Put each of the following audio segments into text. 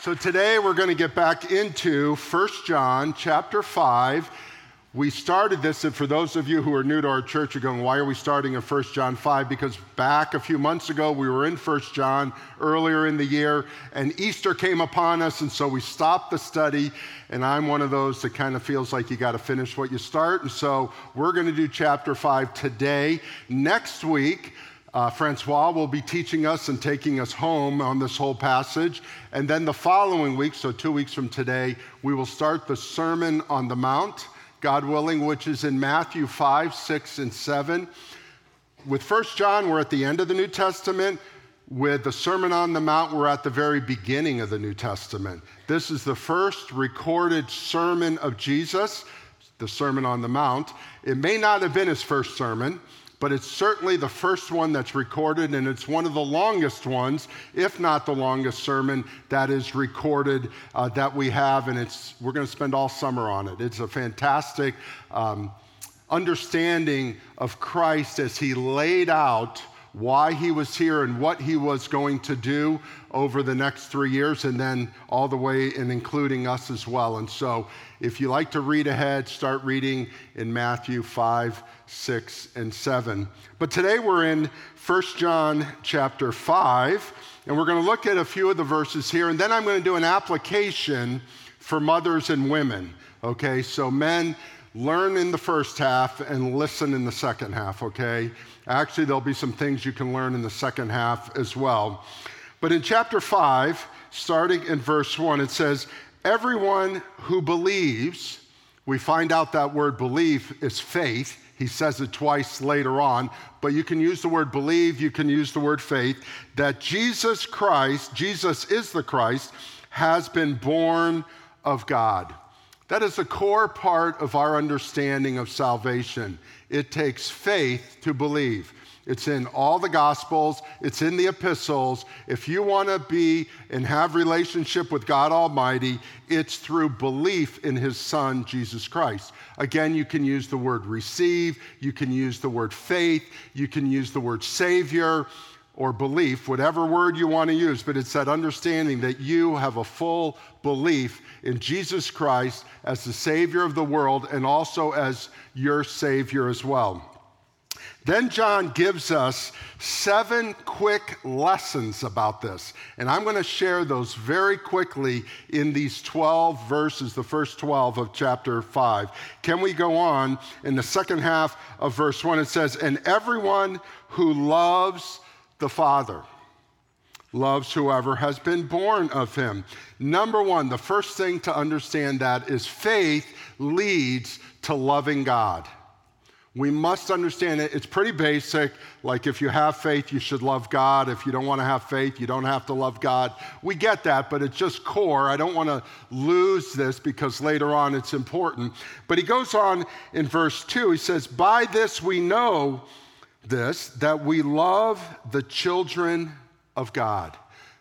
So today we're going to get back into 1 John chapter 5. We started this, and for those of you who are new to our church, are going, why are we starting in 1 John 5? Because back a few months ago, we were in 1 John earlier in the year, and Easter came upon us, and so we stopped the study. And I'm one of those that kind of feels like you got to finish what you start. And so we're going to do chapter 5 today. Next week, uh, Francois will be teaching us and taking us home on this whole passage. And then the following week, so two weeks from today, we will start the Sermon on the Mount, God willing, which is in Matthew 5, 6, and 7. With First John, we're at the end of the New Testament. With the Sermon on the Mount, we're at the very beginning of the New Testament. This is the first recorded sermon of Jesus, the Sermon on the Mount. It may not have been his first sermon but it's certainly the first one that's recorded, and it's one of the longest ones, if not the longest sermon that is recorded uh, that we have, and it's we're going to spend all summer on it. It's a fantastic um, understanding of Christ as he laid out why he was here and what he was going to do over the next three years, and then all the way and including us as well. And so, if you like to read ahead, start reading in Matthew 5 6, and 7. But today we're in 1 John chapter 5, and we're going to look at a few of the verses here, and then I'm going to do an application for mothers and women. Okay, so men, learn in the first half and listen in the second half, okay? Actually, there'll be some things you can learn in the second half as well. But in chapter 5, starting in verse 1, it says, Everyone who believes, we find out that word believe is faith. He says it twice later on, but you can use the word believe, you can use the word faith, that Jesus Christ, Jesus is the Christ, has been born of God. That is a core part of our understanding of salvation. It takes faith to believe. It's in all the gospels, it's in the epistles. If you want to be and have relationship with God Almighty, it's through belief in his son Jesus Christ. Again, you can use the word receive, you can use the word faith, you can use the word savior or belief, whatever word you want to use, but it's that understanding that you have a full belief in Jesus Christ as the Savior of the world and also as your Savior as well. Then John gives us seven quick lessons about this. And I'm going to share those very quickly in these 12 verses, the first 12 of chapter 5. Can we go on? In the second half of verse 1, it says, And everyone who loves the Father loves whoever has been born of him. Number one, the first thing to understand that is faith leads to loving God. We must understand it. It's pretty basic. Like, if you have faith, you should love God. If you don't want to have faith, you don't have to love God. We get that, but it's just core. I don't want to lose this because later on it's important. But he goes on in verse 2. He says, By this we know this, that we love the children of God.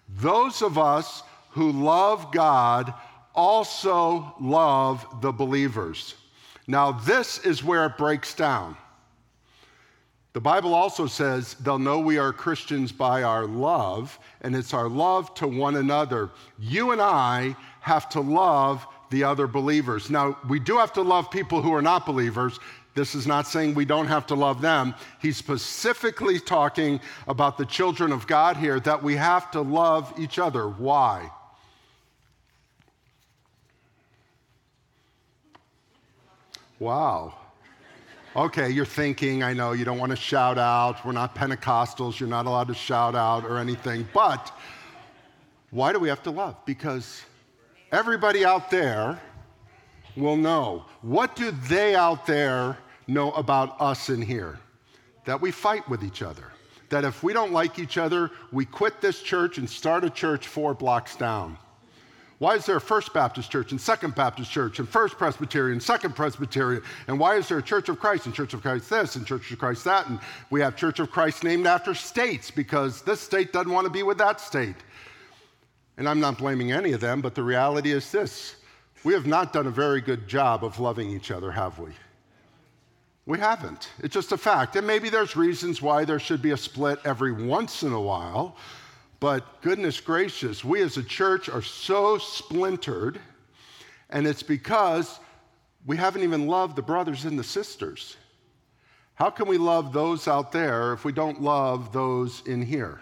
Those of us who love God also love the believers. Now, this is where it breaks down. The Bible also says they'll know we are Christians by our love, and it's our love to one another. You and I have to love the other believers. Now, we do have to love people who are not believers. This is not saying we don't have to love them. He's specifically talking about the children of God here that we have to love each other. Why? Wow. Okay, you're thinking, I know you don't want to shout out. We're not Pentecostals. You're not allowed to shout out or anything. But why do we have to love? Because everybody out there will know. What do they out there know about us in here? That we fight with each other. That if we don't like each other, we quit this church and start a church four blocks down. Why is there a First Baptist Church and Second Baptist Church and First Presbyterian, Second Presbyterian? And why is there a Church of Christ and Church of Christ this and Church of Christ that? And we have Church of Christ named after states because this state doesn't want to be with that state. And I'm not blaming any of them, but the reality is this we have not done a very good job of loving each other, have we? We haven't. It's just a fact. And maybe there's reasons why there should be a split every once in a while. But goodness gracious, we as a church are so splintered, and it's because we haven't even loved the brothers and the sisters. How can we love those out there if we don't love those in here?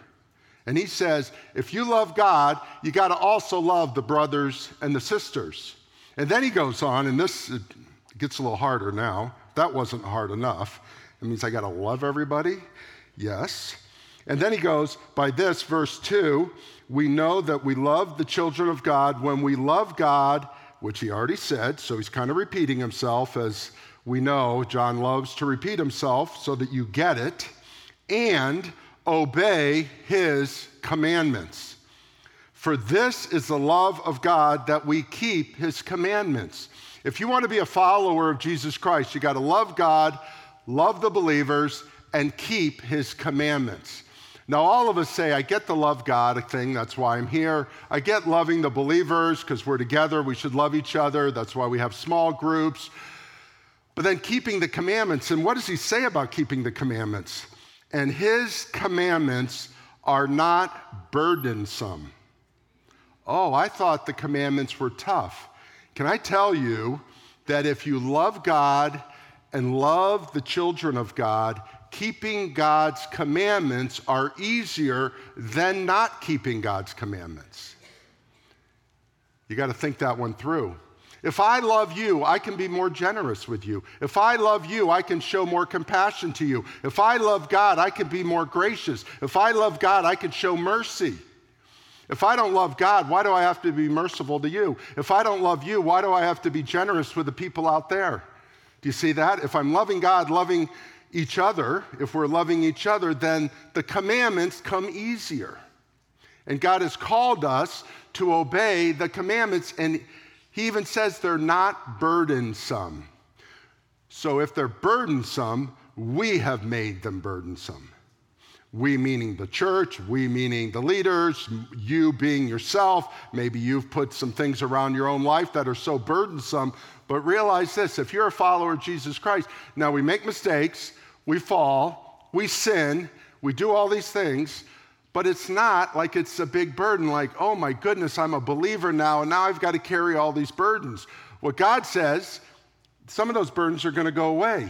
And he says, if you love God, you got to also love the brothers and the sisters. And then he goes on, and this gets a little harder now. That wasn't hard enough. It means I got to love everybody? Yes. And then he goes, by this, verse 2, we know that we love the children of God when we love God, which he already said, so he's kind of repeating himself as we know John loves to repeat himself so that you get it, and obey his commandments. For this is the love of God that we keep his commandments. If you want to be a follower of Jesus Christ, you got to love God, love the believers, and keep his commandments. Now, all of us say, I get the love God thing, that's why I'm here. I get loving the believers because we're together, we should love each other, that's why we have small groups. But then keeping the commandments, and what does he say about keeping the commandments? And his commandments are not burdensome. Oh, I thought the commandments were tough. Can I tell you that if you love God and love the children of God, keeping God's commandments are easier than not keeping God's commandments? You got to think that one through. If I love you, I can be more generous with you. If I love you, I can show more compassion to you. If I love God, I can be more gracious. If I love God, I can show mercy. If I don't love God, why do I have to be merciful to you? If I don't love you, why do I have to be generous with the people out there? Do you see that? If I'm loving God, loving each other, if we're loving each other, then the commandments come easier. And God has called us to obey the commandments, and he even says they're not burdensome. So if they're burdensome, we have made them burdensome. We meaning the church, we meaning the leaders, you being yourself. Maybe you've put some things around your own life that are so burdensome. But realize this if you're a follower of Jesus Christ, now we make mistakes, we fall, we sin, we do all these things, but it's not like it's a big burden, like, oh my goodness, I'm a believer now, and now I've got to carry all these burdens. What God says, some of those burdens are going to go away.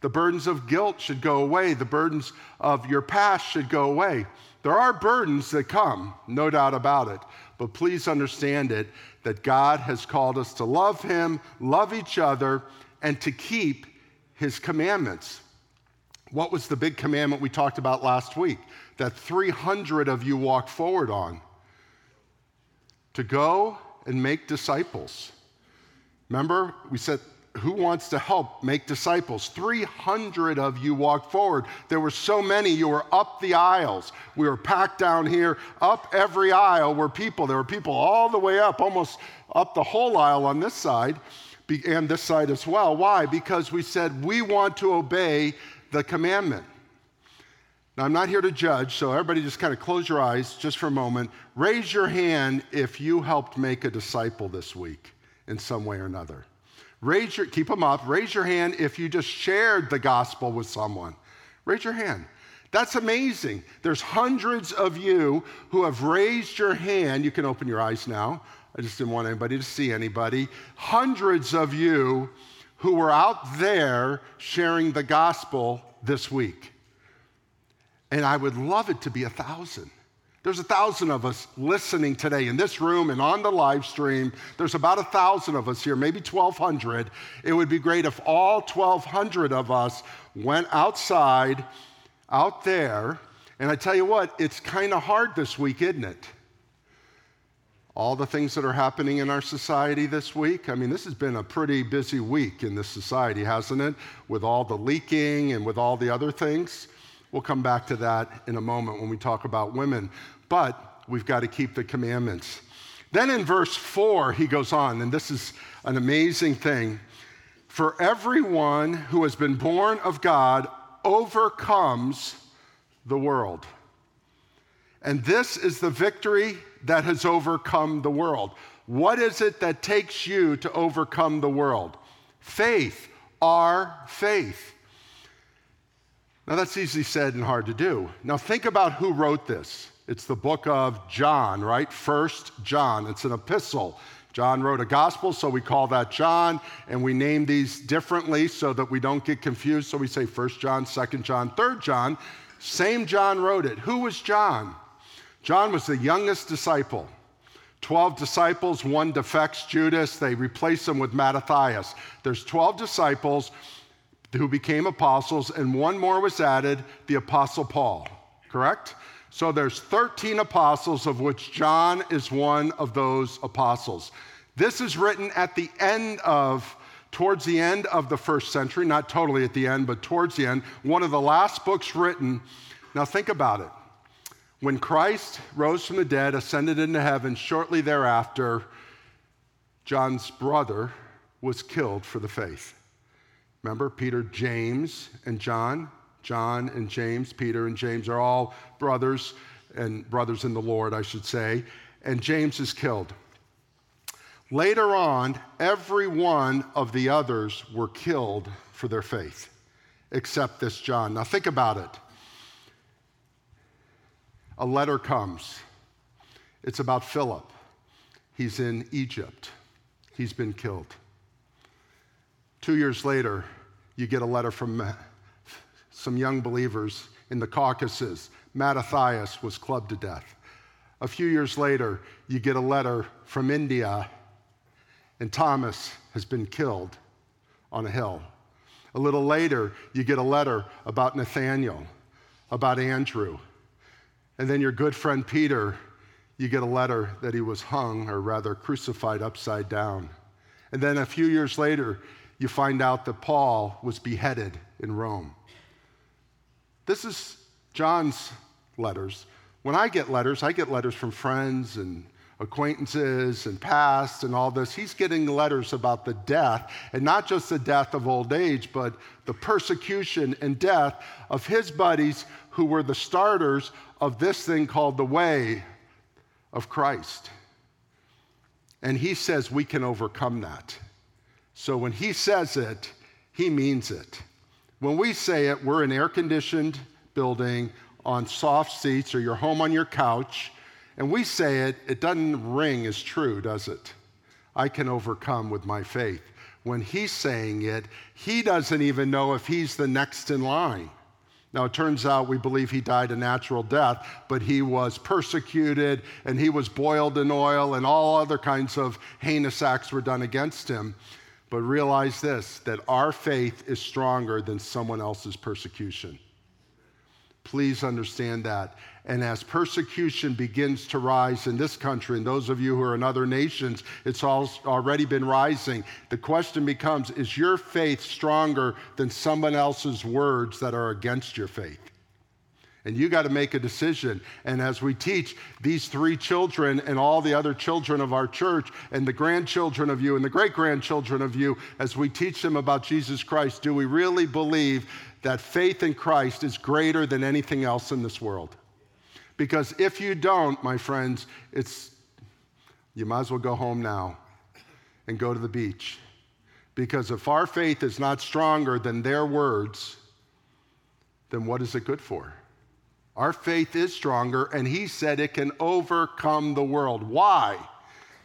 The burdens of guilt should go away. The burdens of your past should go away. There are burdens that come, no doubt about it. But please understand it that God has called us to love Him, love each other, and to keep His commandments. What was the big commandment we talked about last week? that 300 of you walked forward on to go and make disciples. Remember, we said, who wants to help make disciples? 300 of you walked forward. There were so many, you were up the aisles. We were packed down here. Up every aisle were people. There were people all the way up, almost up the whole aisle on this side and this side as well. Why? Because we said we want to obey the commandment. Now, I'm not here to judge, so everybody just kind of close your eyes just for a moment. Raise your hand if you helped make a disciple this week in some way or another. Raise your, keep them up. Raise your hand if you just shared the gospel with someone. Raise your hand. That's amazing. There's hundreds of you who have raised your hand. You can open your eyes now. I just didn't want anybody to see anybody. Hundreds of you who were out there sharing the gospel this week. And I would love it to be a thousand. There's a thousand of us listening today in this room and on the live stream. There's about a thousand of us here, maybe 1,200. It would be great if all 1,200 of us went outside, out there. And I tell you what, it's kind of hard this week, isn't it? All the things that are happening in our society this week. I mean, this has been a pretty busy week in this society, hasn't it? With all the leaking and with all the other things. We'll come back to that in a moment when we talk about women. But we've got to keep the commandments. Then in verse 4, he goes on, and this is an amazing thing. For everyone who has been born of God overcomes the world. And this is the victory that has overcome the world. What is it that takes you to overcome the world? Faith, our faith. Now, that's easily said and hard to do. Now, think about who wrote this. It's the book of John, right? First John. It's an epistle. John wrote a gospel, so we call that John, and we name these differently so that we don't get confused. So we say First John, Second John, Third John. Same John wrote it. Who was John? John was the youngest disciple. 12 disciples, one defects, Judas. They replace him with Mattathias. There's 12 disciples who became apostles, and one more was added, the apostle Paul, correct? So there's 13 apostles, of which John is one of those apostles. This is written at the end of, towards the end of the first century, not totally at the end, but towards the end, one of the last books written. Now think about it. When Christ rose from the dead, ascended into heaven, shortly thereafter, John's brother was killed for the faith. Remember, Peter, James, and John? John and James, Peter and James are all brothers and brothers in the Lord, I should say. And James is killed. Later on, every one of the others were killed for their faith, except this John. Now, think about it. A letter comes. It's about Philip. He's in Egypt. He's been killed. Two years later, you get a letter from some young believers in the Caucasus. Mattathias was clubbed to death. A few years later, you get a letter from India, and Thomas has been killed on a hill. A little later, you get a letter about Nathaniel, about Andrew. And then your good friend Peter, you get a letter that he was hung, or rather crucified upside down. And then a few years later, you find out that Paul was beheaded in Rome. This is John's letters. When I get letters, I get letters from friends and acquaintances and past and all this. He's getting letters about the death, and not just the death of old age, but the persecution and death of his buddies who were the starters of this thing called the way of Christ. And he says we can overcome that. So when he says it, he means it. When we say it, we're an air conditioned building on soft seats or you're home on your couch, and we say it, it doesn't ring as true, does it? I can overcome with my faith. When he's saying it, he doesn't even know if he's the next in line. Now, it turns out we believe he died a natural death, but he was persecuted and he was boiled in oil, and all other kinds of heinous acts were done against him. But realize this that our faith is stronger than someone else's persecution. Please understand that. And as persecution begins to rise in this country, and those of you who are in other nations, it's already been rising. The question becomes is your faith stronger than someone else's words that are against your faith? And you got to make a decision. And as we teach these three children and all the other children of our church and the grandchildren of you and the great grandchildren of you, as we teach them about Jesus Christ, do we really believe that faith in Christ is greater than anything else in this world? Because if you don't, my friends, it's you might as well go home now and go to the beach. Because if our faith is not stronger than their words, then what is it good for? Our faith is stronger, and he said it can overcome the world. Why?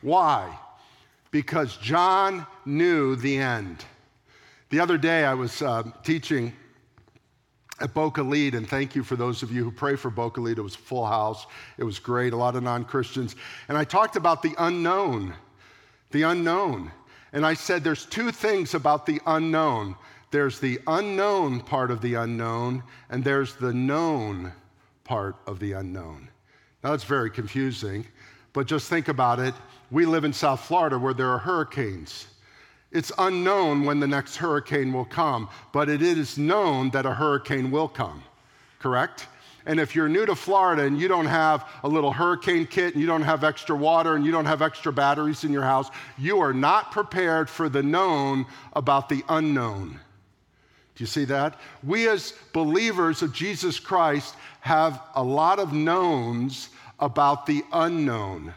Why? Because John knew the end. The other day, I was uh, teaching at Boca Lead, and thank you for those of you who pray for Boca Lead. It was a full house, it was great, a lot of non Christians. And I talked about the unknown. The unknown. And I said there's two things about the unknown there's the unknown part of the unknown, and there's the known part of the unknown. Now, that's very confusing, but just think about it. We live in South Florida where there are hurricanes. It's unknown when the next hurricane will come, but it is known that a hurricane will come, correct? And if you're new to Florida and you don't have a little hurricane kit and you don't have extra water and you don't have extra batteries in your house, you are not prepared for the known about the unknown. Do you see that? We, as believers of Jesus Christ, have a lot of knowns about the unknown.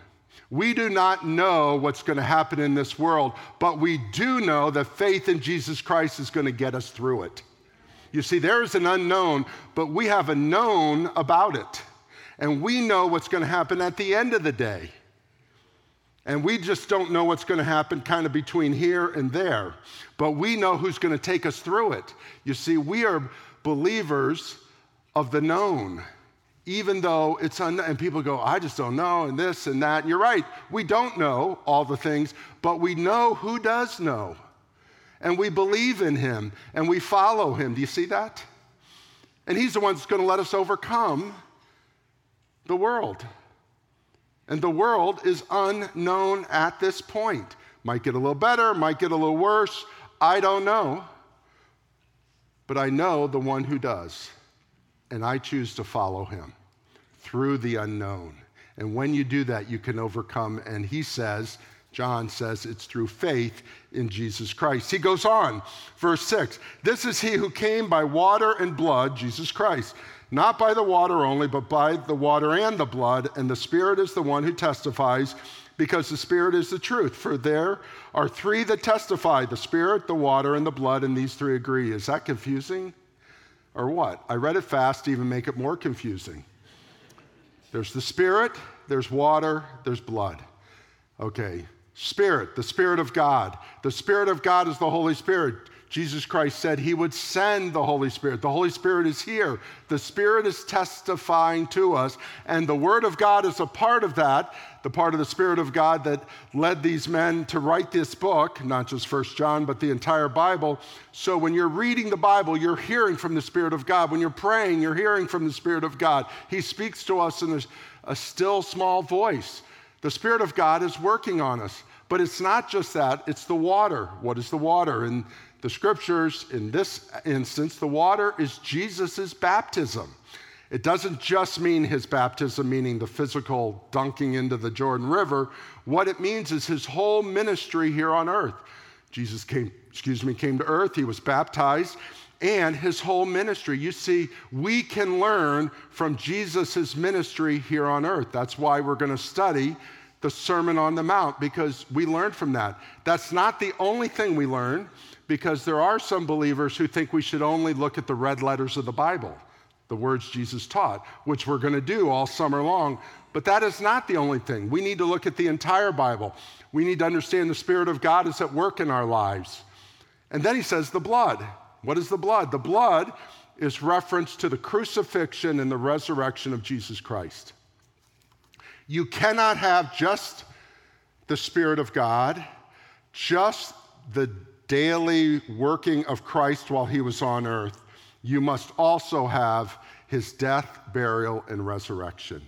We do not know what's going to happen in this world, but we do know that faith in Jesus Christ is going to get us through it. You see, there is an unknown, but we have a known about it. And we know what's going to happen at the end of the day. And we just don't know what's going to happen kind of between here and there. But we know who's going to take us through it. You see, we are believers of the known, even though it's unknown. And people go, I just don't know, and this and that. And you're right, we don't know all the things, but we know who does know. And we believe in him and we follow him. Do you see that? And he's the one that's going to let us overcome the world. And the world is unknown at this point. Might get a little better, might get a little worse. I don't know. But I know the one who does. And I choose to follow him through the unknown. And when you do that, you can overcome. And he says, John says, it's through faith in Jesus Christ. He goes on, verse 6 This is he who came by water and blood, Jesus Christ not by the water only, but by the water and the blood. And the Spirit is the one who testifies, because the Spirit is the truth. For there are three that testify the Spirit, the water, and the blood, and these three agree. Is that confusing? Or what? I read it fast to even make it more confusing. There's the Spirit, there's water, there's blood. Okay, Spirit, the Spirit of God. The Spirit of God is the Holy Spirit. Jesus Christ said he would send the Holy Spirit. The Holy Spirit is here. The Spirit is testifying to us, and the Word of God is a part of that, the part of the Spirit of God that led these men to write this book, not just First John, but the entire Bible. So when you're reading the Bible, you're hearing from the Spirit of God. When you're praying, you're hearing from the Spirit of God. He speaks to us in a still small voice. The Spirit of God is working on us. But it's not just that, it's the water. What is the water? And the scriptures, in this instance, the water is Jesus' baptism. It doesn't just mean his baptism, meaning the physical dunking into the Jordan River. What it means is his whole ministry here on earth. Jesus came, excuse me, came to earth, he was baptized, and his whole ministry. You see, we can learn from Jesus' ministry here on earth. That's why we're going to study the Sermon on the Mount, because we learn from that. That's not the only thing we learn because there are some believers who think we should only look at the red letters of the Bible, the words Jesus taught, which we're going to do all summer long. But that is not the only thing. We need to look at the entire Bible. We need to understand the Spirit of God is at work in our lives. And then he says, the blood. What is the blood? The blood is reference to the crucifixion and the resurrection of Jesus Christ. You cannot have just the Spirit of God, just the daily working of Christ while he was on earth, you must also have his death, burial, and resurrection.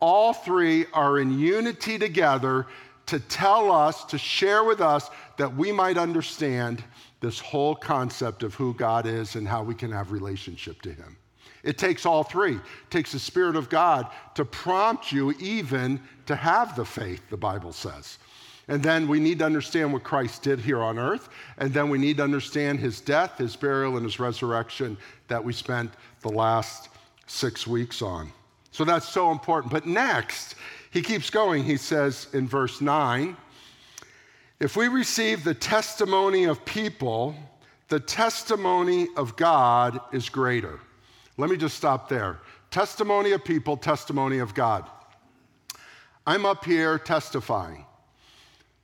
All three are in unity together to tell us, to share with us, that we might understand this whole concept of who God is and how we can have relationship to him. It takes all three. It takes the Spirit of God to prompt you even to have the faith, the Bible says. And then we need to understand what Christ did here on earth. And then we need to understand his death, his burial, and his resurrection that we spent the last six weeks on. So that's so important. But next, he keeps going. He says in verse 9 if we receive the testimony of people, the testimony of God is greater. Let me just stop there. Testimony of people, testimony of God. I'm up here testifying.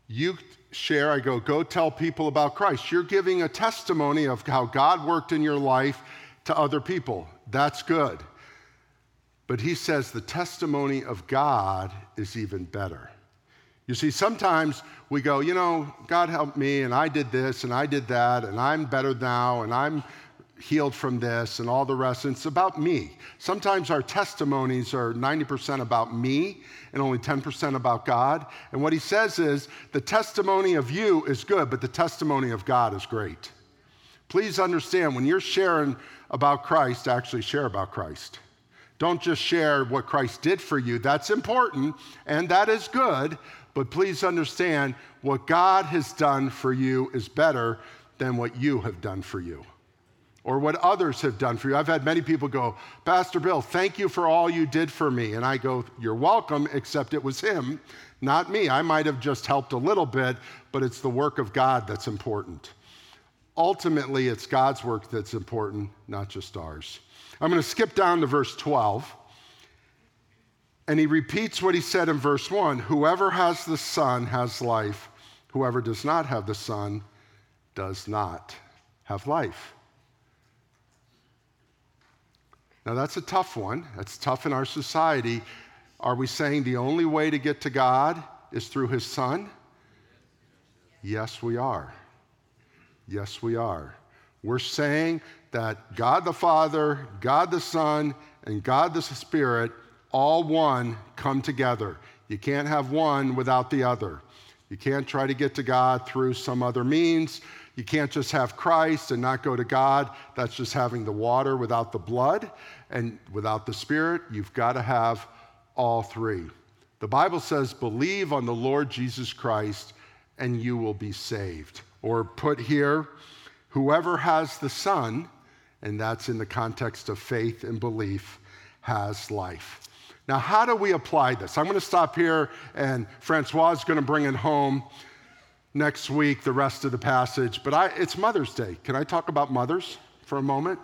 You share, I go, go tell people about Christ. You're giving a testimony of how God worked in your life to other people. That's good. But he says the testimony of God is even better. You see, sometimes we go, you know, God helped me, and I did this, and I did that, and I'm better now, and I'm healed from this and all the rest. And it's about me. Sometimes our testimonies are 90% about me and only 10% about God. And what he says is the testimony of you is good, but the testimony of God is great. Please understand when you're sharing about Christ, actually share about Christ. Don't just share what Christ did for you. That's important and that is good, but please understand what God has done for you is better than what you have done for you or what others have done for you. I've had many people go, Pastor Bill, thank you for all you did for me. And I go, You're welcome, except it was him, not me. I might have just helped a little bit, but it's the work of God that's important. Ultimately, it's God's work that's important, not just ours. I'm going to skip down to verse 12. And he repeats what he said in verse 1 Whoever has the Son has life. Whoever does not have the Son does not have life. Now, that's a tough one. That's tough in our society. Are we saying the only way to get to God is through his Son? Yes, we are. Yes, we are. We're saying that God the Father, God the Son, and God the Spirit, all one, come together. You can't have one without the other. You can't try to get to God through some other means. You can't just have Christ and not go to God. That's just having the water without the blood and without the Spirit. You've got to have all three. The Bible says, believe on the Lord Jesus Christ and you will be saved. Or put here, whoever has the Son, and that's in the context of faith and belief, has life. Now, how do we apply this? I'm going to stop here, and Francois is going to bring it home next week, the rest of the passage. But I, it's Mother's Day. Can I talk about mothers for a moment?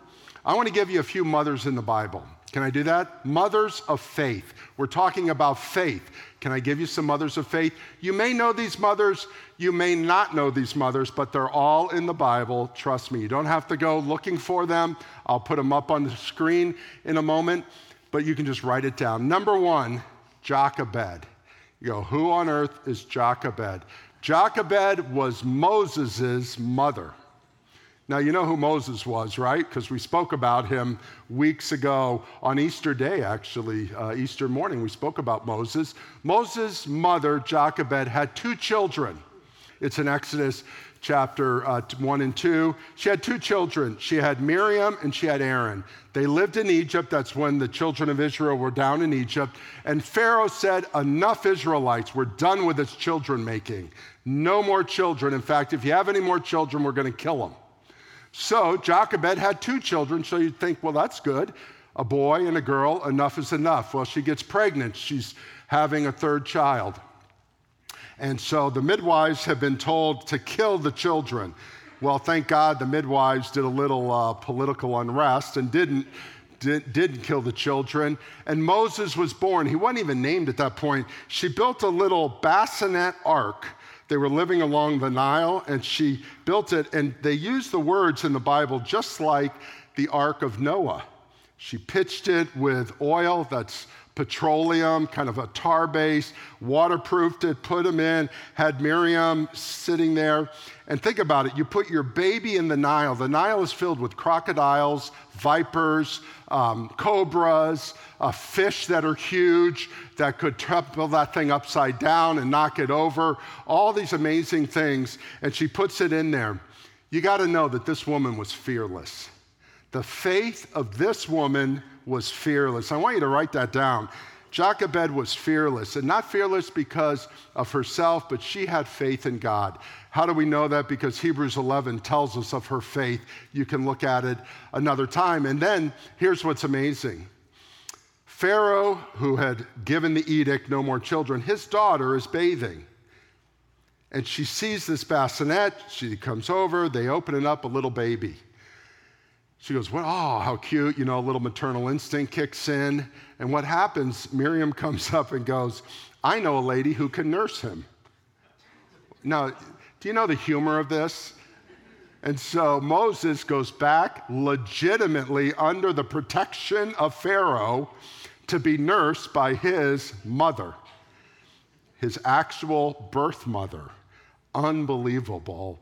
I want to give you a few mothers in the Bible. Can I do that? Mothers of faith. We're talking about faith. Can I give you some mothers of faith? You may know these mothers, you may not know these mothers, but they're all in the Bible. Trust me, you don't have to go looking for them. I'll put them up on the screen in a moment, but you can just write it down. Number one, Jochebed. You go, who on earth is Jochebed? Jochebed was Moses' mother. Now, you know who Moses was, right? Because we spoke about him weeks ago on Easter Day, actually, uh, Easter morning, we spoke about Moses. Moses' mother, Jochebed, had two children. It's in Exodus chapter uh, 1 and 2. She had two children. She had Miriam and she had Aaron. They lived in Egypt. That's when the children of Israel were down in Egypt. And Pharaoh said, Enough Israelites. We're done with this children making. No more children. In fact, if you have any more children, we're going to kill them. So Jochebed had two children, so you'd think, well, that's good. A boy and a girl, enough is enough. Well, she gets pregnant. She's having a third child. And so the midwives have been told to kill the children. Well, thank God the midwives did a little uh, political unrest and didn't, did, didn't kill the children. And Moses was born. He wasn't even named at that point. She built a little bassinet ark they were living along the Nile, and she built it. And they use the words in the Bible just like the Ark of Noah. She pitched it with oil that's petroleum, kind of a tar base, waterproofed it, put them in, had Miriam sitting there. And think about it you put your baby in the Nile. The Nile is filled with crocodiles, vipers, um, cobras, uh, fish that are huge that could topple that thing upside down and knock it over, all these amazing things. And she puts it in there. You got to know that this woman was fearless. The faith of this woman was fearless. I want you to write that down. Jochebed was fearless, and not fearless because of herself, but she had faith in God. How do we know that? Because Hebrews 11 tells us of her faith. You can look at it another time. And then here's what's amazing Pharaoh, who had given the edict, no more children, his daughter is bathing. And she sees this bassinet. She comes over, they open it up, a little baby. She goes, well, Oh, how cute. You know, a little maternal instinct kicks in. And what happens? Miriam comes up and goes, I know a lady who can nurse him. Now, do you know the humor of this? And so Moses goes back legitimately under the protection of Pharaoh to be nursed by his mother, his actual birth mother. Unbelievable.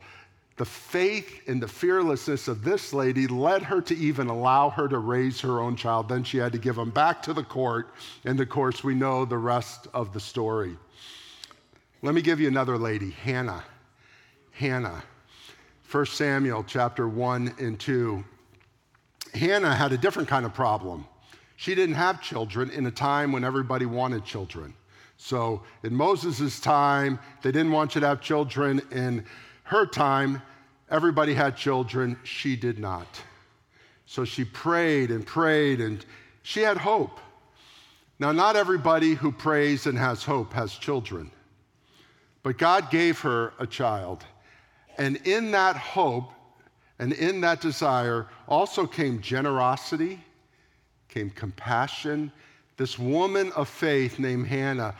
The faith and the fearlessness of this lady led her to even allow her to raise her own child. Then she had to give him back to the court. And of course, we know the rest of the story. Let me give you another lady, Hannah. Hannah. 1 Samuel chapter 1 and 2. Hannah had a different kind of problem. She didn't have children in a time when everybody wanted children. So in Moses' time, they didn't want you to have children. In her time, everybody had children. She did not. So she prayed and prayed, and she had hope. Now, not everybody who prays and has hope has children, but God gave her a child. And in that hope and in that desire also came generosity, came compassion, this woman of faith named Hannah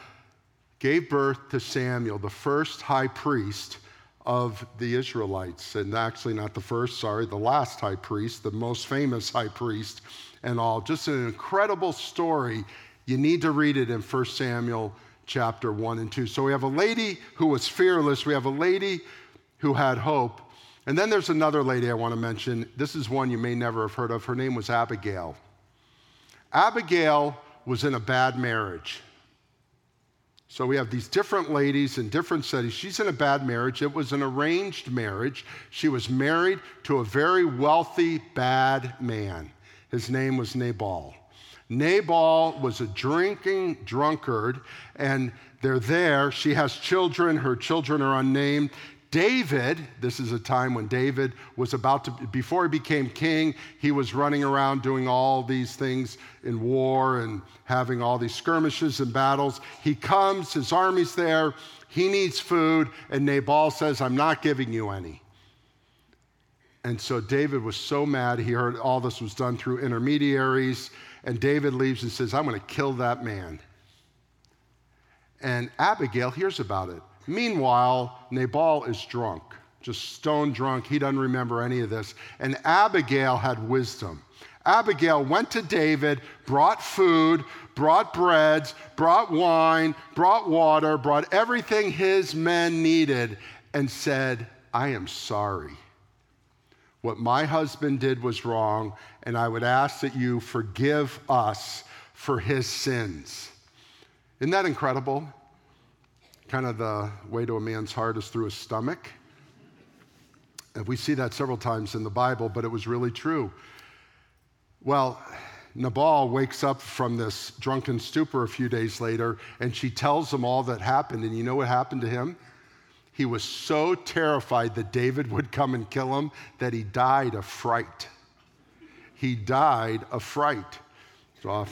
gave birth to Samuel, the first high priest of the Israelites. And actually, not the first, sorry, the last high priest, the most famous high priest, and all. Just an incredible story. You need to read it in 1 Samuel chapter 1 and 2. So we have a lady who was fearless, we have a lady who had hope. And then there's another lady I want to mention. This is one you may never have heard of. Her name was Abigail. Abigail was in a bad marriage. So we have these different ladies in different cities. She's in a bad marriage. It was an arranged marriage. She was married to a very wealthy, bad man. His name was Nabal. Nabal was a drinking drunkard, and they're there. She has children. Her children are unnamed. David, this is a time when David was about to, before he became king, he was running around doing all these things in war and having all these skirmishes and battles. He comes, his army's there, he needs food, and Nabal says, I'm not giving you any. And so David was so mad. He heard all this was done through intermediaries, and David leaves and says, I'm going to kill that man. And Abigail hears about it. Meanwhile, Nabal is drunk, just stone drunk. He doesn't remember any of this. And Abigail had wisdom. Abigail went to David, brought food, brought breads, brought wine, brought water, brought everything his men needed, and said, I am sorry. What my husband did was wrong, and I would ask that you forgive us for his sins. Isn't that incredible? Kind of the way to a man's heart is through his stomach. And we see that several times in the Bible, but it was really true. Well, Nabal wakes up from this drunken stupor a few days later, and she tells him all that happened. And you know what happened to him? He was so terrified that David would come and kill him that he died of fright. He died of fright. So,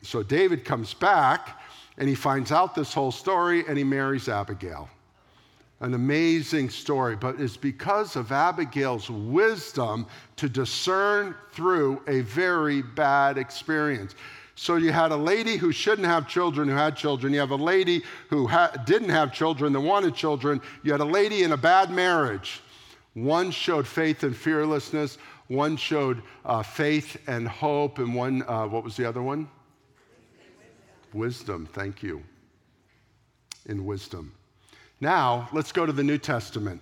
so David comes back and he finds out this whole story and he marries Abigail. An amazing story, but it's because of Abigail's wisdom to discern through a very bad experience. So you had a lady who shouldn't have children who had children. You have a lady who ha- didn't have children that wanted children. You had a lady in a bad marriage. One showed faith and fearlessness. One showed uh, faith and hope. And one, uh, what was the other one? Wisdom, thank you. In wisdom. Now, let's go to the New Testament.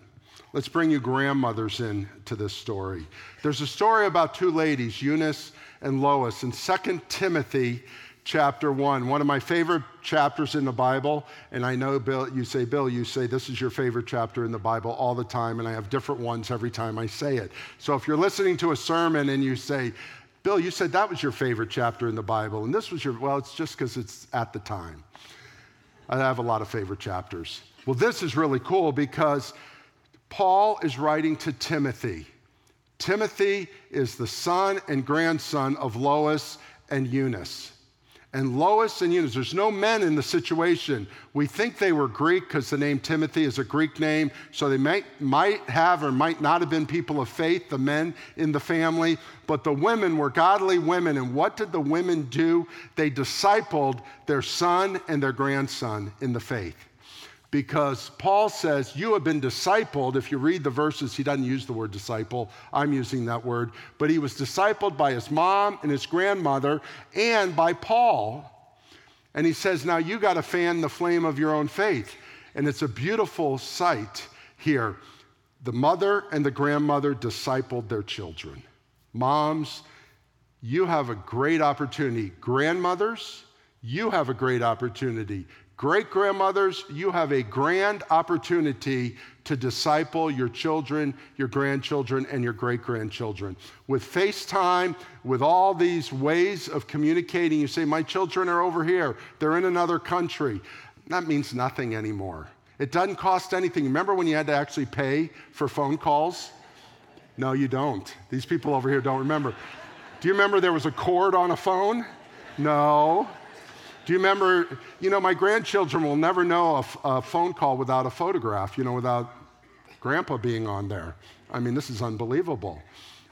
Let's bring you grandmothers in to this story. There's a story about two ladies, Eunice and Lois, in 2 Timothy chapter 1, one of my favorite chapters in the Bible. And I know, Bill, you say, Bill, you say this is your favorite chapter in the Bible all the time, and I have different ones every time I say it. So if you're listening to a sermon and you say, Bill, you said that was your favorite chapter in the Bible, and this was your, well, it's just because it's at the time. I have a lot of favorite chapters. Well, this is really cool because Paul is writing to Timothy. Timothy is the son and grandson of Lois and Eunice and Lois and Eunice. There's no men in the situation. We think they were Greek because the name Timothy is a Greek name, so they might, might have or might not have been people of faith, the men in the family, but the women were godly women. And what did the women do? They discipled their son and their grandson in the faith because Paul says, You have been discipled. If you read the verses, he doesn't use the word disciple. I'm using that word. But he was discipled by his mom and his grandmother and by Paul. And he says, Now you got to fan the flame of your own faith. And it's a beautiful sight here. The mother and the grandmother discipled their children. Moms, you have a great opportunity. Grandmothers, you have a great opportunity. Great grandmothers, you have a grand opportunity to disciple your children, your grandchildren, and your great grandchildren. With FaceTime, with all these ways of communicating, you say, My children are over here, they're in another country. That means nothing anymore. It doesn't cost anything. Remember when you had to actually pay for phone calls? No, you don't. These people over here don't remember. Do you remember there was a cord on a phone? No. Do you remember, you know, my grandchildren will never know a, phone call without a photograph, you know, without grandpa being on there. I mean, this is unbelievable.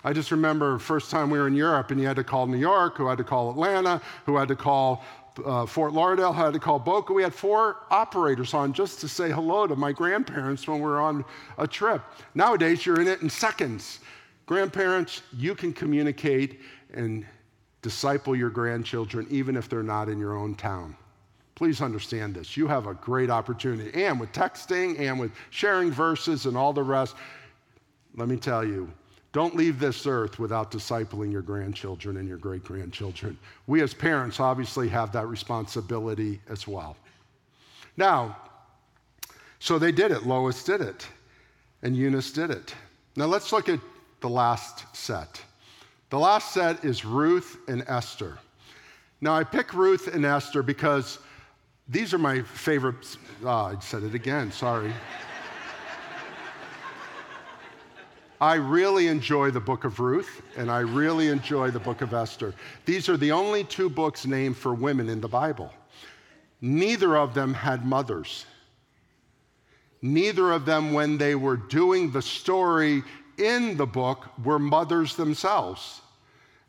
I just remember first time we were in Europe and you had to call New York, who had to call Atlanta, who had to call uh, Fort Lauderdale, who had to call Boca. We had four operators on just to say hello to my grandparents when we were on a trip. Nowadays, you're in it in seconds. Grandparents, you can communicate and disciple your grandchildren even if they're not in your own town. Please understand this. You have a great opportunity. And with texting and with sharing verses and all the rest, let me tell you, don't leave this earth without discipling your grandchildren and your great grandchildren. We as parents obviously have that responsibility as well. Now, so they did it. Lois did it, and Eunice did it. Now let's look at the last set. The last set is Ruth and Esther. Now I pick Ruth and Esther because these are my favorite. Oh, I said it again, sorry. I really enjoy the book of Ruth and I really enjoy the book of Esther. These are the only two books named for women in the Bible. Neither of them had mothers. Neither of them, when they were doing the story in the book, were mothers themselves.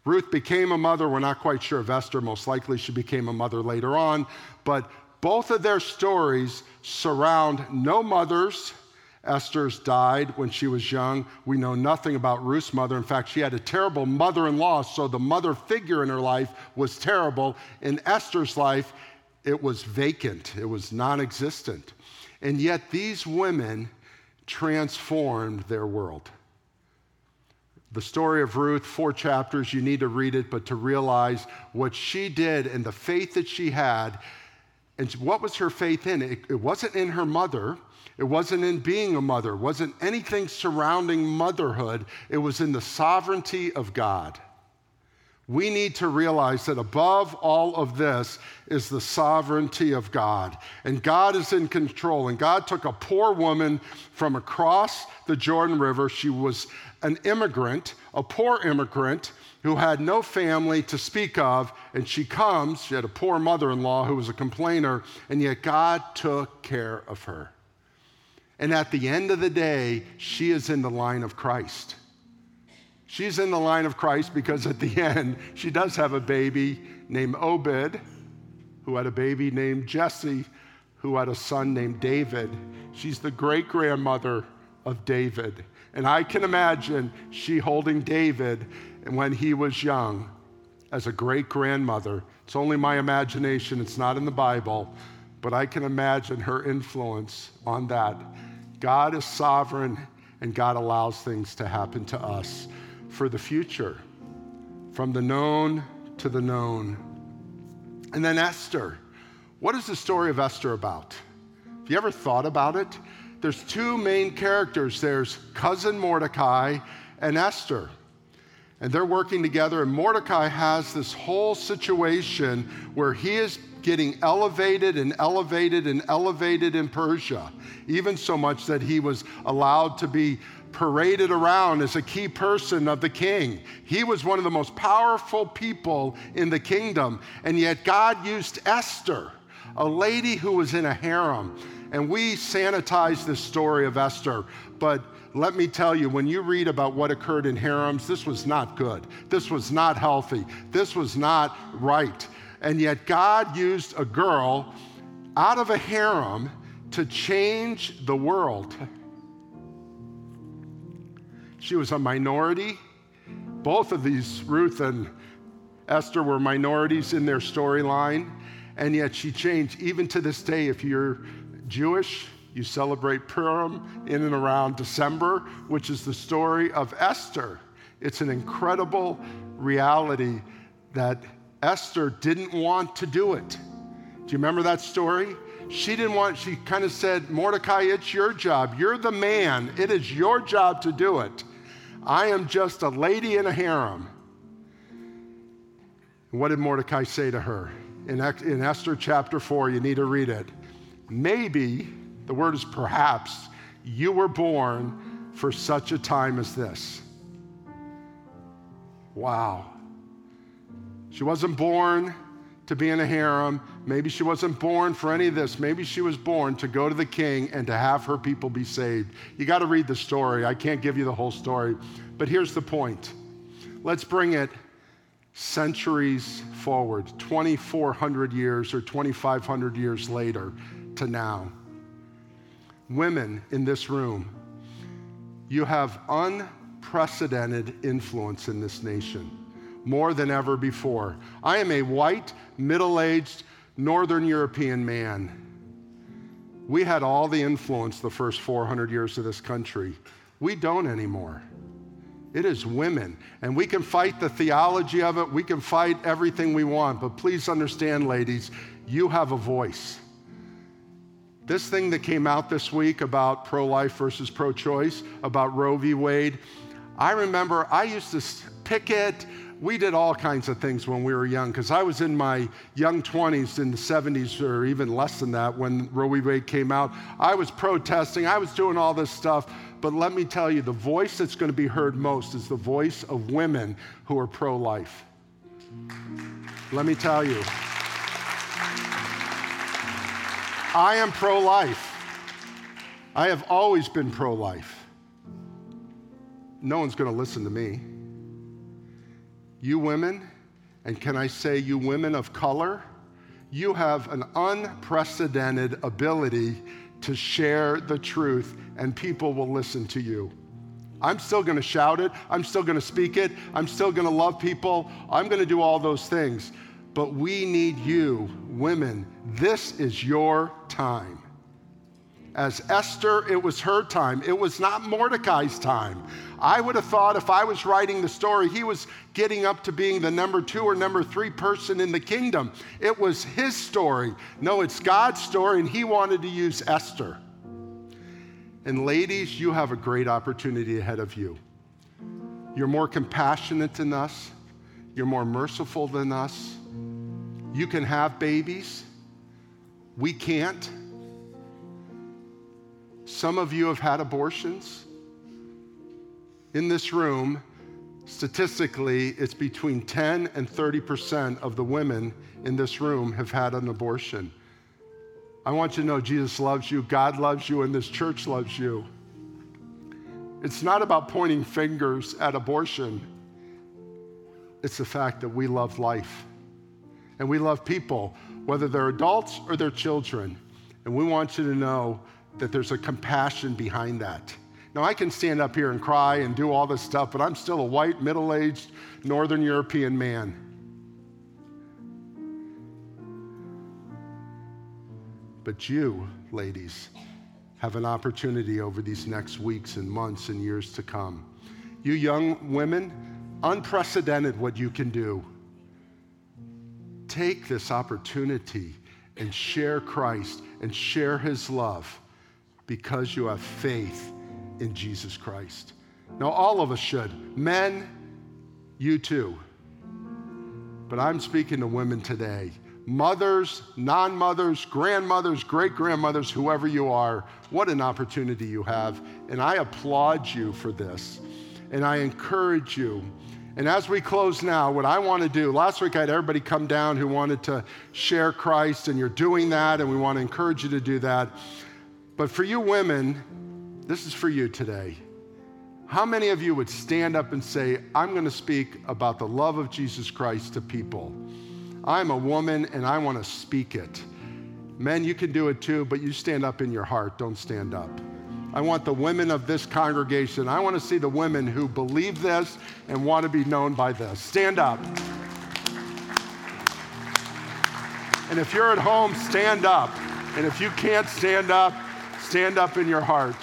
Ruth became a mother. We're not quite sure of Esther. Most likely she became a mother later on. But both of their stories surround no mothers Esther's died when she was young. We know nothing about Ruth's mother. In fact, she had a terrible mother in law, so the mother figure in her life was terrible. In Esther's life, it was vacant, it was non existent. And yet, these women transformed their world. The story of Ruth, four chapters, you need to read it, but to realize what she did and the faith that she had. And what was her faith in? It, it wasn't in her mother, it wasn't in being a mother, it wasn't anything surrounding motherhood. It was in the sovereignty of God. We need to realize that above all of this is the sovereignty of God. And God is in control. And God took a poor woman from across the Jordan River. She was an immigrant, a poor immigrant who had no family to speak of. And she comes, she had a poor mother in law who was a complainer, and yet God took care of her. And at the end of the day, she is in the line of Christ. She's in the line of Christ because at the end, she does have a baby named Obed, who had a baby named Jesse, who had a son named David. She's the great grandmother of David. And I can imagine she holding David when he was young as a great grandmother. It's only my imagination, it's not in the Bible, but I can imagine her influence on that. God is sovereign and God allows things to happen to us for the future, from the known to the known. And then Esther. What is the story of Esther about? Have you ever thought about it? There's two main characters there's cousin Mordecai and Esther. And they're working together, and Mordecai has this whole situation where he is getting elevated and elevated and elevated in Persia, even so much that he was allowed to be paraded around as a key person of the king. He was one of the most powerful people in the kingdom, and yet God used Esther, a lady who was in a harem. And we sanitize this story of Esther, but let me tell you, when you read about what occurred in harems, this was not good. This was not healthy. This was not right. And yet, God used a girl out of a harem to change the world. She was a minority. Both of these, Ruth and Esther, were minorities in their storyline. And yet, she changed. Even to this day, if you're Jewish, you celebrate Purim in and around December, which is the story of Esther. It's an incredible reality that Esther didn't want to do it. Do you remember that story? She didn't want, she kind of said, Mordecai, it's your job. You're the man. It is your job to do it. I am just a lady in a harem. what did Mordecai say to her? In, in Esther chapter 4, you need to read it. Maybe, the word is perhaps, you were born for such a time as this. Wow. She wasn't born to be in a harem. Maybe she wasn't born for any of this. Maybe she was born to go to the king and to have her people be saved. You got to read the story. I can't give you the whole story. But here's the point let's bring it centuries forward, 2,400 years or 2,500 years later to now. Women in this room, you have unprecedented influence in this nation, more than ever before. I am a white, middle aged, Northern European man. We had all the influence the first 400 years of this country. We don't anymore. It is women. And we can fight the theology of it, we can fight everything we want, but please understand, ladies, you have a voice. This thing that came out this week about pro life versus pro choice, about Roe v. Wade, I remember I used to picket. We did all kinds of things when we were young because I was in my young 20s in the 70s or even less than that when Roe v. Wade came out. I was protesting, I was doing all this stuff. But let me tell you, the voice that's going to be heard most is the voice of women who are pro life. Let me tell you. I am pro life. I have always been pro life. No one's going to listen to me. You women, and can I say, you women of color, you have an unprecedented ability to share the truth, and people will listen to you. I'm still going to shout it. I'm still going to speak it. I'm still going to love people. I'm going to do all those things. But we need you, women. This is your time. As Esther, it was her time. It was not Mordecai's time. I would have thought if I was writing the story, he was getting up to being the number two or number three person in the kingdom. It was his story. No, it's God's story, and he wanted to use Esther. And ladies, you have a great opportunity ahead of you. You're more compassionate than us, you're more merciful than us. You can have babies, we can't. Some of you have had abortions. In this room, statistically, it's between 10 and 30% of the women in this room have had an abortion. I want you to know Jesus loves you, God loves you, and this church loves you. It's not about pointing fingers at abortion, it's the fact that we love life and we love people, whether they're adults or they're children. And we want you to know that there's a compassion behind that. Now, I can stand up here and cry and do all this stuff, but I'm still a white, middle aged, Northern European man. But you, ladies, have an opportunity over these next weeks and months and years to come. You young women, unprecedented what you can do. Take this opportunity and share Christ and share his love because you have faith in Jesus Christ. Now, all of us should. Men, you too. But I'm speaking to women today mothers, non mothers, grandmothers, great grandmothers, whoever you are. What an opportunity you have. And I applaud you for this. And I encourage you. And as we close now, what I want to do, last week I had everybody come down who wanted to share Christ, and you're doing that, and we want to encourage you to do that. But for you women, this is for you today. How many of you would stand up and say, I'm going to speak about the love of Jesus Christ to people? I'm a woman and I want to speak it. Men, you can do it too, but you stand up in your heart, don't stand up. I want the women of this congregation, I want to see the women who believe this and want to be known by this. Stand up. And if you're at home, stand up. And if you can't stand up, Stand up in your heart.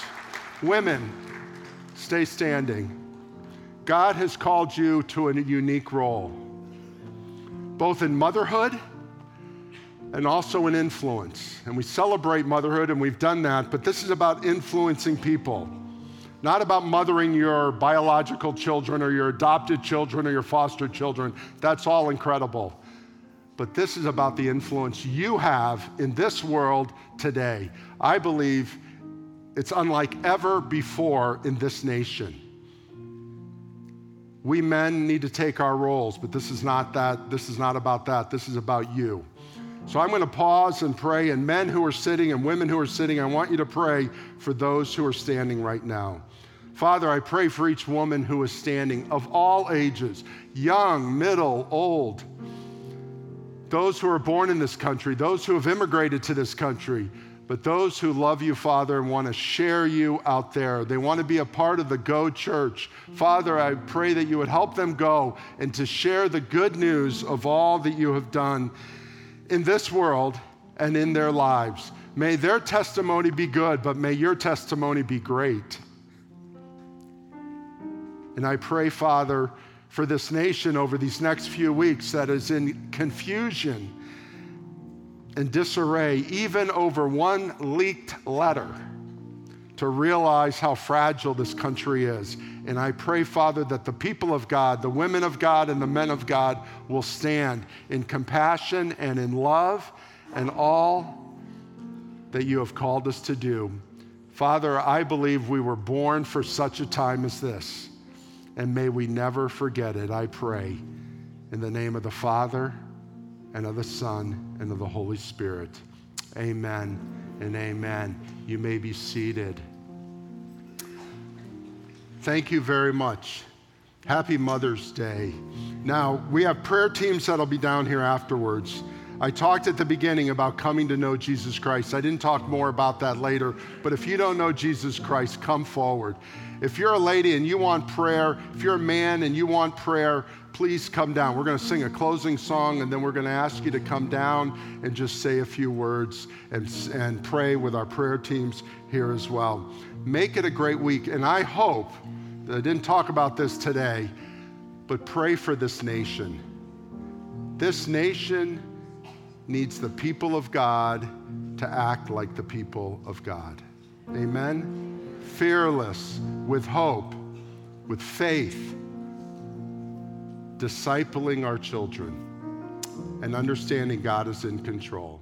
Women, stay standing. God has called you to a unique role, both in motherhood and also an influence. And we celebrate motherhood, and we've done that, but this is about influencing people, not about mothering your biological children or your adopted children or your foster children. That's all incredible. But this is about the influence you have in this world today. I believe it's unlike ever before in this nation. We men need to take our roles, but this is not that. This is not about that. This is about you. So I'm going to pause and pray. And men who are sitting and women who are sitting, I want you to pray for those who are standing right now. Father, I pray for each woman who is standing of all ages, young, middle, old, those who are born in this country, those who have immigrated to this country, but those who love you, Father, and want to share you out there. They want to be a part of the Go Church. Father, I pray that you would help them go and to share the good news of all that you have done in this world and in their lives. May their testimony be good, but may your testimony be great. And I pray, Father, for this nation over these next few weeks that is in confusion and disarray, even over one leaked letter, to realize how fragile this country is. And I pray, Father, that the people of God, the women of God, and the men of God will stand in compassion and in love and all that you have called us to do. Father, I believe we were born for such a time as this. And may we never forget it, I pray. In the name of the Father, and of the Son, and of the Holy Spirit. Amen and amen. You may be seated. Thank you very much. Happy Mother's Day. Now, we have prayer teams that'll be down here afterwards. I talked at the beginning about coming to know Jesus Christ. I didn't talk more about that later, but if you don't know Jesus Christ, come forward. If you're a lady and you want prayer, if you're a man and you want prayer, please come down. We're going to sing a closing song and then we're going to ask you to come down and just say a few words and, and pray with our prayer teams here as well. Make it a great week. And I hope that I didn't talk about this today, but pray for this nation. This nation needs the people of God to act like the people of God. Amen? Fearless, with hope, with faith discipling our children, and understanding God is in control.